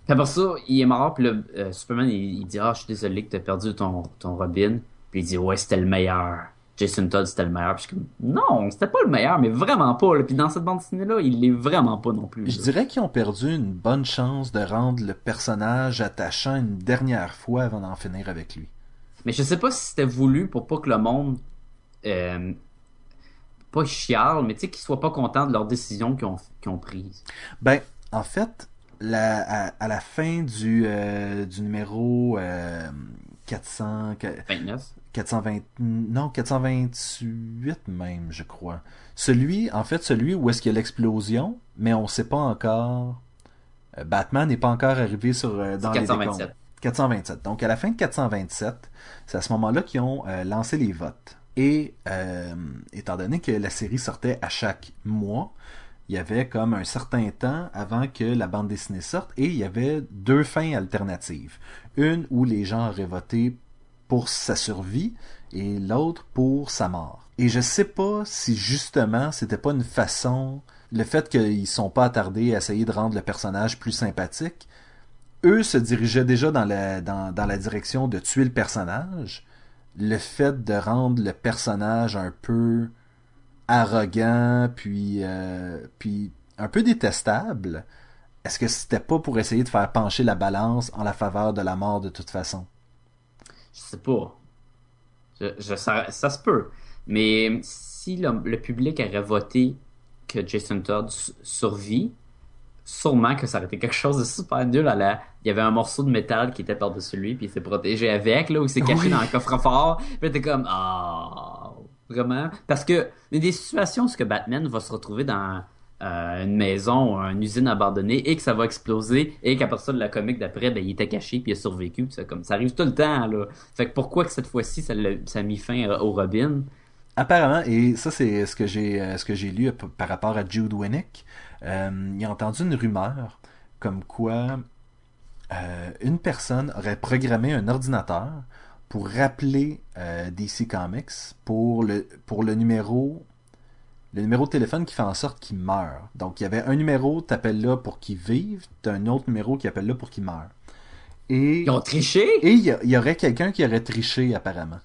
Puis après ça, il est mort, puis là, euh, Superman, il, dit Ah, je suis désolé que t'as perdu ton, ton Robin. Puis il dit Ouais, c'était le meilleur. Jason Todd, c'était le meilleur. Puis je suis comme Non, c'était pas le meilleur, mais vraiment pas. Puis dans cette bande dessinée-là, il l'est vraiment pas non plus. Je dirais qu'ils ont perdu une bonne chance de rendre le personnage attachant une dernière fois avant d'en finir avec lui. Mais je sais pas si c'était voulu pour pas que le monde. Euh, pas chiale, mais tu sais, qu'ils soient pas contents de leurs décisions qu'ils ont, qu'ils ont prises. Ben, en fait, la, à, la fin du, euh, du numéro euh, 400, 420, non, 428 même, je crois. Celui, en fait, celui où est-ce qu'il y a l'explosion, mais on sait pas encore. Euh, Batman n'est pas encore arrivé sur euh, dans 427. les 427. Donc à la fin de 427, c'est à ce moment-là qu'ils ont lancé les votes. Et étant donné que la série sortait à chaque mois, il y avait comme un certain temps avant que la bande dessinée sorte et il y avait deux fins alternatives. Une où les gens auraient voté pour sa survie et l'autre pour sa mort. Et je sais pas si justement c'était pas une façon, le fait qu'ils sont pas attardés à essayer de rendre le personnage plus sympathique, eux se dirigeaient déjà dans la, direction de tuer le personnage. Le fait de rendre le personnage un peu arrogant, puis, euh, puis un peu détestable, est-ce que c'était pas pour essayer de faire pencher la balance en la faveur de la mort de toute façon? Je sais pas. Ça, se peut. Mais si le, public avait voté que Jason Todd survit, sûrement que ça aurait été quelque chose de super nul à la... Il y avait un morceau de métal qui était par-dessus lui, puis il s'est protégé avec, là, où il s'est caché dans un coffre-fort. Puis t'es comme, ah, vraiment? Parce que il y a des situations où que Batman va se retrouver dans euh, une maison ou une usine abandonnée et que ça va exploser et qu'après ça, la comique d'après, ben, il était caché puis il a survécu. Ça, comme, ça arrive tout le temps. Là. Fait que pourquoi que cette fois-ci, ça, ça a mis fin euh, au Robin? Apparemment, et ça c'est ce que j'ai euh, ce que j'ai lu par rapport à Jude Winnick, il a entendu une rumeur comme quoi une personne aurait programmé un ordinateur pour rappeler euh, DC Comics pour le, pour le numéro le numéro de téléphone qui fait en sorte qu'il meurt. Donc il y avait un numéro, t'appelles là pour qu'il vive, t'as un autre numéro qui appelle là pour qu'il meure. Et, Ils ont triché? Et il y, aurait quelqu'un qui aurait triché apparemment.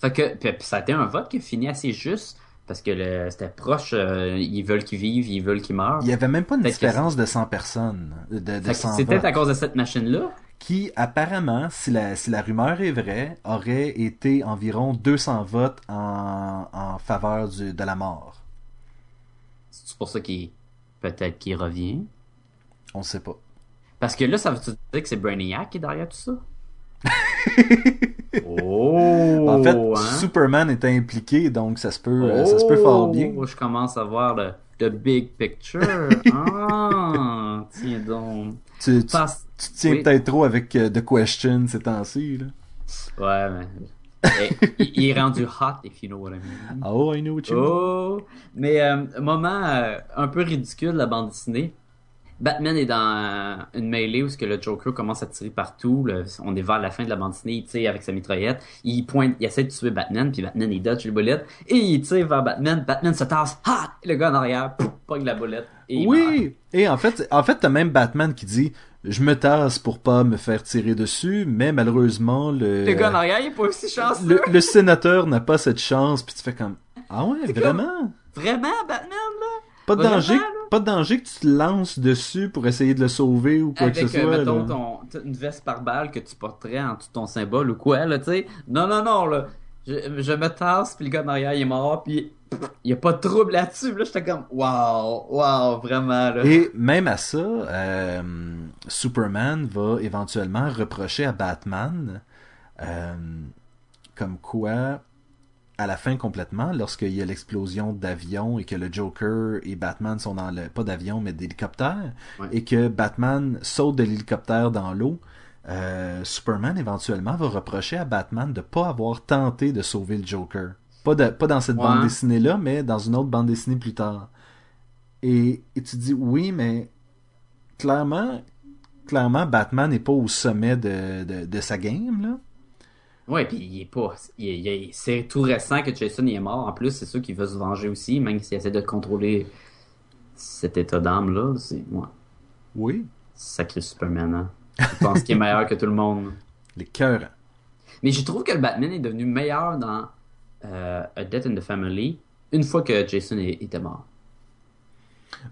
Fait que ça a été un vote qui a fini assez juste parce que c'était proche, euh, ils veulent qu'il vive, ils veulent qu'il meure. Il y avait même pas une différence de 100 personnes. De, de C'était à cause de cette machine-là? qui apparemment, si la, si la rumeur est vraie, aurait été environ 200 votes en, en faveur du, de la mort. C'est pour ça qu'il peut-être qu'il revient? On sait pas. Parce que là, ça veut dire que c'est Brainiac qui est derrière tout ça? oh! En fait, hein? Superman est impliqué, donc ça se peut, ça se peut fort bien. Oh, je commence à voir le, the big picture. ah, tiens donc. Tu, tu, tiens peut-être trop avec euh, The Question ces temps-ci. Ouais, mais. Il, il est rendu hot, if you know what I mean. Oh, I know what you mean. Oh! Mais, euh, moment euh, un peu ridicule la bande dessinée. Batman est dans euh, une mêlée où ce que le Joker commence à tirer partout. le- on est vers la fin de la bande dessinée, il tire avec sa mitraillette. Il pointe, il essaie de tuer Batman, puis Batman il dodge les boulettes. Et il tire vers Batman. Batman se tasse. Ha! Et le gars en arrière, pouf, pogne la boulette. Et. Oui, et en fait, en fait, t'as même Batman qui dit je me tasse pour pas me faire tirer dessus, mais malheureusement le Le gars en arrière, il est pas aussi chanceux. le, le sénateur n'a pas cette chance, puis tu fais comme ah ouais vraiment Vraiment, Batman, là? Pas de danger, pas de danger que tu te lances dessus pour essayer de le sauver ou quoi Avec, que ce euh, soit. mettons, ton, une veste par balle que tu porterais en dessous de ton symbole ou quoi, là, tu sais. Non, non, non, là. Je, je me tasse, puis le gars en arrière, il est mort, puis il y a pas de trouble là-dessus. Là, j'étais comme, waouh, waouh, vraiment, là. Et même à ça, euh, Superman va éventuellement reprocher à Batman euh, comme quoi, à la fin complètement, lorsqu'il y a l'explosion d'avion et que le Joker et Batman sont dans le... pas d'avion, mais d'hélicoptère, Ouais. et que Batman saute de l'hélicoptère dans l'eau, euh, Superman éventuellement va reprocher à Batman de pas avoir tenté de sauver le Joker. Pas, de, pas dans cette Ouais. bande dessinée-là, mais dans une autre bande dessinée plus tard. Et, et tu dis oui, mais clairement, clairement, Batman n'est pas au sommet de, de, de sa game, là. Ouais, puis il est pas. c'est tout récent que Jason il est mort. En plus, c'est sûr qu'il veut se venger aussi, même s'il essaie de contrôler cet état d'âme-là. C'est. Ouais. Oui. Sacré Superman, hein. Je pense qu'il est meilleur que tout le monde. Les cœurs. Mais je trouve que le Batman est devenu meilleur dans euh, A Death in the Family une fois que Jason était mort.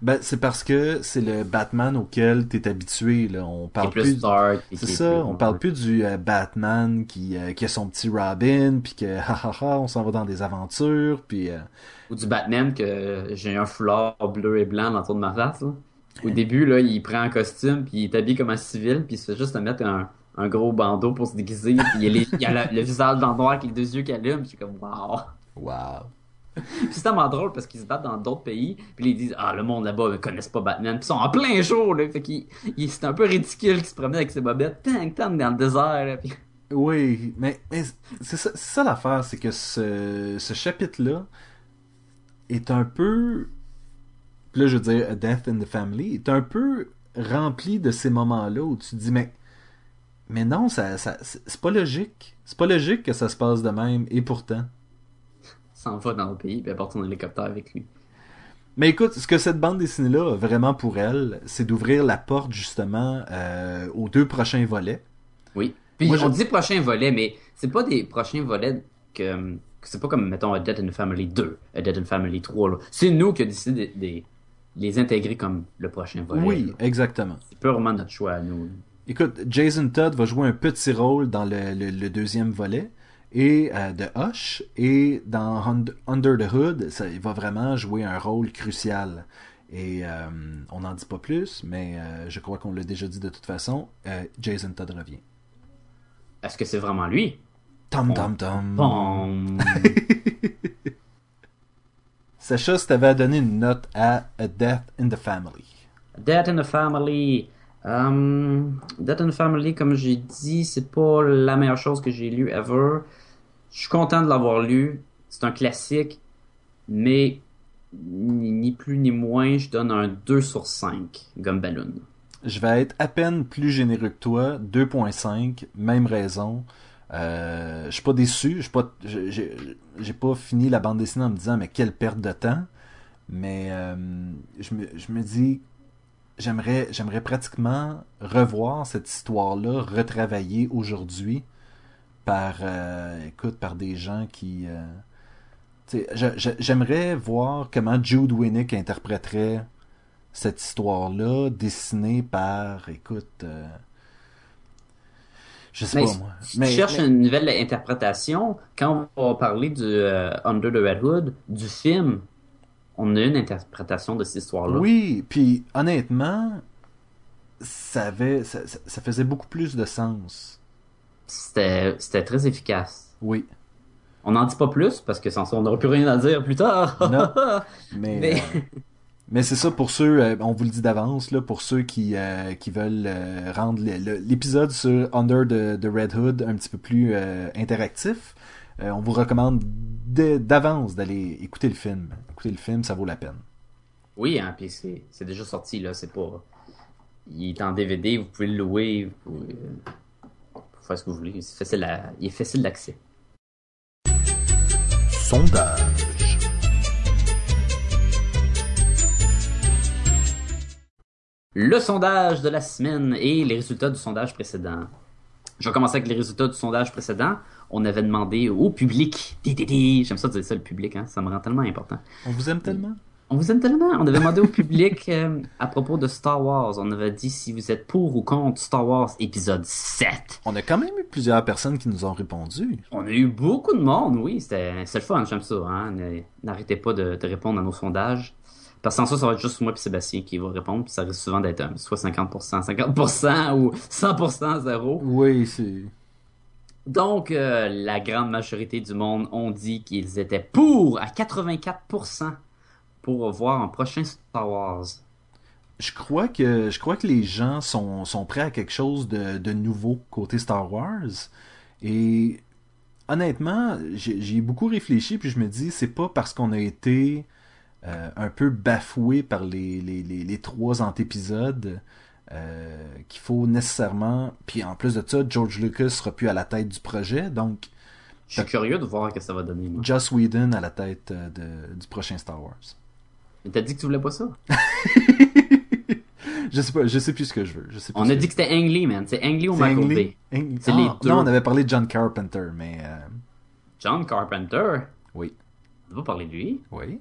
Ben, c'est parce que c'est le Batman auquel t'es habitué, là. On parle plus plus... dark. C'est ça, plus- on parle plus du euh, Batman qui, euh, qui a son petit Robin, puis que ha ha ha, on s'en va dans des aventures, puis euh, Ou du Batman que j'ai un foulard bleu et blanc dans le tour de ma face. là. Au début, là, il prend un costume, puis il est habillé comme un civil, puis il se fait juste mettre un, un gros bandeau pour se déguiser, puis il, y a les- il y a le, le visage dans le noir avec les deux yeux qui allument, puis je suis comme wow. wow. C'est tellement drôle parce qu'ils se battent dans d'autres pays, puis ils disent ah le monde là-bas ne connaissent pas Batman, ils sont en plein jour là, fait qu'il il- c'est un peu ridicule qu'il se promène avec ses bobettes, tang tang dans le désert Oui, mais, c'est ça, l'affaire, c'est que ce, ce chapitre-là est un peu, là je veux dire, A Death in the Family, est un peu rempli de ces moments-là où tu te dis, mais, mais non, ça, ça, c'est pas logique. C'est pas logique que ça se passe de même, et pourtant. S'en va dans le pays, puis apporte son hélicoptère avec lui. Mais écoute, ce que cette bande dessinée-là a vraiment pour elle, c'est d'ouvrir la porte justement euh, aux deux prochains volets. Oui. Puis Moi, on je- dit prochains volets, mais c'est pas des prochains volets que, que c'est pas comme mettons A Dead in Family 2, A Dead in Family 3 là. C'est nous qui avons décidé de, de les intégrer comme le prochain volet. Oui, là. exactement. C'est purement notre choix à nous. Écoute, Jason Todd va jouer un petit rôle dans le, le- le deuxième volet et euh, de Hush et dansUnd- Under the Hood, ça, il va vraiment jouer un rôle crucial. Et euh, on n'en dit pas plus, mais euh, je crois qu'on l'a déjà dit de toute façon. Jason Todd revient. Est-ce que c'est vraiment lui? Tom tom tom. Bon. Sacha, si t'avais à donner une note à A Death in the Family. Death in the Family. Um, Death in the Family, comme j'ai dit, c'est pas la meilleure chose que j'ai lu ever. Je suis content de l'avoir lu. C'est un classique, mais ni, plus ni moins, je donne un 2 sur 5, Gumballoon. Je vais être à peine plus généreux que toi, 2.5, même raison. Euh, je suis pas déçu, je suis pas, j'ai- pas fini la bande dessinée en me disant mais quelle perte de temps. Mais euh, je, me, je me dis, j'aimerais, j'aimerais pratiquement revoir cette histoire-là, retravaillée aujourd'hui par, euh, écoute, par des gens qui, euh, j'aimerais voir comment Jude Winnick interpréterait cette histoire-là, dessinée par, écoute, euh, je sais Mais pas moi. si Mais, tu cherches mais- une nouvelle interprétation, quand on va parler du euh, Under the Red Hood, du film, on a une interprétation de cette histoire-là. oui, puis honnêtement, ça avait, ça- ça faisait beaucoup plus de sens. C'était c'était très efficace. Oui, On n'en dit pas plus parce que sans ça, on n'aurait plus rien à dire plus tard. Non. mais, Mais- euh, Mais c'est ça pour ceux, euh, on vous le dit d'avance, là, pour ceux qui, euh, qui veulent rendre l'épisode sur Under the, the Red Hood un petit peu plus interactif. on vous recommande d'a- d'avance d'aller écouter le film. Écouter le film, ça vaut la peine. Oui, hein, puis c'est déjà sorti, là. C'est pas. Il est en DVD, vous pouvez le louer, vous pouvez ce que vous voulez. Il est facile d'accès. Sondage. Le sondage de la semaine et les résultats du sondage précédent. Je vais commencer avec les résultats du sondage précédent. On avait demandé au public. J'aime ça dire ça, le public, hein. ça me rend tellement important. On vous aime tellement? On vous aime tellement. On avait demandé au public euh, à propos de Star Wars. On avait dit si vous êtes pour ou contre Star Wars épisode 7. On a quand même eu plusieurs personnes qui nous ont répondu. On a eu beaucoup de monde, oui. C'était c'est le fun, j'aime ça. Hein? N'arrêtez pas de, de répondre à nos sondages. Parce que sans ça, ça va être juste moi et Sébastien qui va répondre. Puis ça risque souvent d'être soit 50%, 50% ou 100% zéro. Oui, c'est. Donc, euh, la grande majorité du monde ont dit qu'ils étaient pour à 84% pour voir un prochain Star Wars. Je crois que je crois que les gens sont, sont prêts à quelque chose de, de nouveau côté Star Wars. Et honnêtement, j'ai j'ai beaucoup réfléchi puis je me dis c'est pas parce qu'on a été euh, un peu bafoué par les, les, les, les trois antépisodes euh, qu'il faut nécessairement. Puis en plus de ça, George Lucas sera plus à la tête du projet, donc Je suis curieux de voir ce que ça va donner. moi. Joss Whedon à la tête euh, de- du prochain Star Wars. Mais t'as dit que tu voulais pas ça? je sais pas, je sais plus ce que je veux. Je sais plus On a dit que c'était Ang Lee, man. C'est Ang Lee ou Michael Ang? Bay? Ah, les deux. Non, on avait parlé de John Carpenter, mais euh, John Carpenter? oui, On va parler de lui. oui.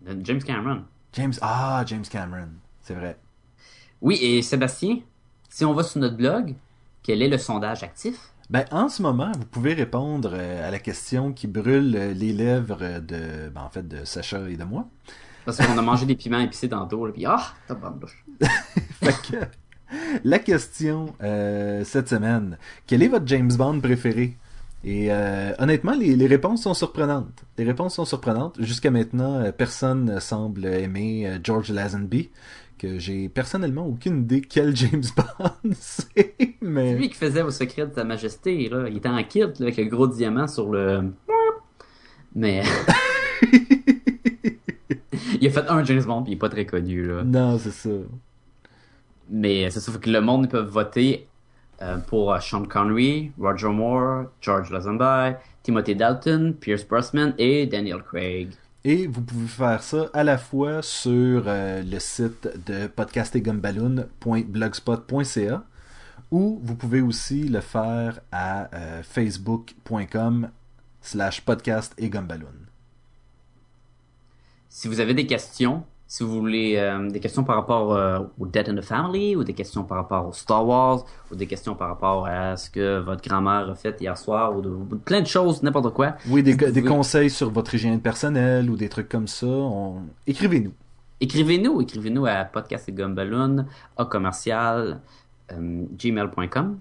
De James Cameron. James, ah, James Cameron, c'est vrai. Oui, et Sébastien, si on va sur notre blog, quel est le sondage actif? Ben, en ce moment, vous pouvez répondre euh, à la question qui brûle euh, les lèvres de, ben, en fait, de Sacha et de moi. Parce qu'on a mangé des piments épicés tantôt, là, puis ah, t'as bonne bouche. Fait que, la question euh, cette semaine, quel est votre James Bond préféré? Et euh, honnêtement, les, les réponses sont surprenantes. Les réponses sont surprenantes. Jusqu'à maintenant, euh, personne ne semble aimer George Lazenby, que j'ai personnellement aucune idée quel James Bond c'est, C'est lui qui faisait vos secrets de sa majesté, là. Il était en kit, là, avec le gros diamant sur le... Mais... il a fait un James Bond, puis il est pas très connu, là. non, c'est ça. Mais c'est faut que le monde peuvent voter euh, pour euh, Sean Connery, Roger Moore, George Lazenby, Timothy Dalton, Pierce Brosnan et Daniel Craig. Et vous pouvez faire ça à la fois sur euh, le site de podcastetgumballoon.blogspot.ca ou vous pouvez aussi le faire à euh, facebook.com slash podcast et gumballoon. Si vous avez des questions, si vous voulez euh, des questions par rapport euh, au Dead in the Family, ou des questions par rapport au Star Wars, ou des questions par rapport à ce que votre grand-mère a fait hier soir, ou de, plein de choses, n'importe quoi, Oui, des, Vous des pouvez- conseils sur votre hygiène personnelle ou des trucs comme ça, on... écrivez-nous. écrivez-nous, écrivez-nous à podcast à commercial, euh, gmail.com.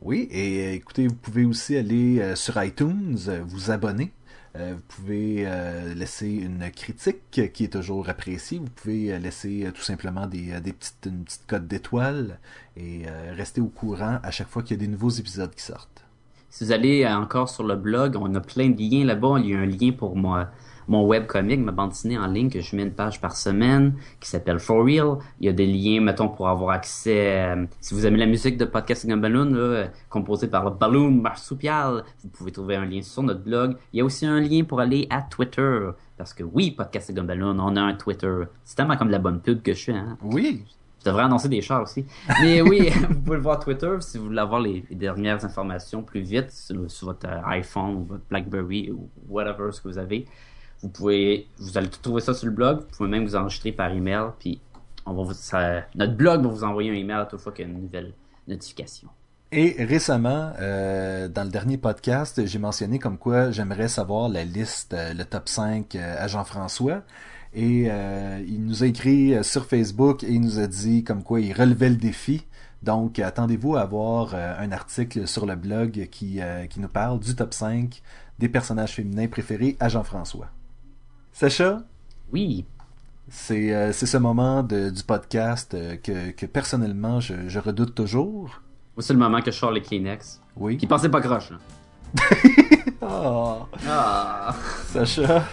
Oui, et écoutez, vous pouvez aussi aller sur iTunes, vous abonner. Euh, vous pouvez euh, laisser une critique qui est toujours appréciée. Vous pouvez euh, laisser tout simplement des, des petites, une petite cote d'étoiles et rester au courant à chaque fois qu'il y a des nouveaux épisodes qui sortent. Si vous allez encore sur le blog, on a plein de liens là-bas. Il y a un lien pour moi, mon webcomic, ma bande dessinée en ligne, que je mets une page par semaine, qui s'appelle For Real. Il y a des liens, mettons, pour avoir accès... euh, si vous aimez la musique de Podcast Gumballoon, là, euh, composée par le Balloon Marsupial, vous pouvez trouver un lien sur notre blog. Il y a aussi un lien pour aller à Twitter. Parce que oui, Podcast Gumballoon, on a un Twitter. C'est tellement comme de la bonne pub que je fais, hein. Oui, Je devrais annoncer des chars aussi. Mais oui, vous pouvez le voir Twitter si vous voulez avoir les, les dernières informations plus vite sur, sur votre euh, iPhone ou votre BlackBerry ou whatever ce que vous avez. Vous pouvez, vous allez tout trouver ça sur le blog. Vous pouvez même vous enregistrer par email. Puis on va notre blog va vous envoyer un email à toute fois qu'il y a une nouvelle notification. Et récemment, euh, dans le dernier podcast, j'ai mentionné comme quoi j'aimerais savoir la liste, euh, le top 5 euh, à Jean-François. Et il nous a écrit sur Facebook et il nous a dit comme quoi il relevait le défi. Donc attendez-vous à avoir un article sur le blog qui, qui nous parle du top 5 des personnages féminins préférés à Jean-François. Sacha, Oui, C'est euh, ce moment de, du podcast euh, que, que personnellement je, je redoute toujours. Moi, c'est le moment que je sors les Kleenex. Oui. Qui pensait pas croche, là. Ah, Ah. Sacha,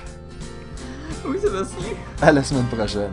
Oui, Sébastien. à la semaine prochaine.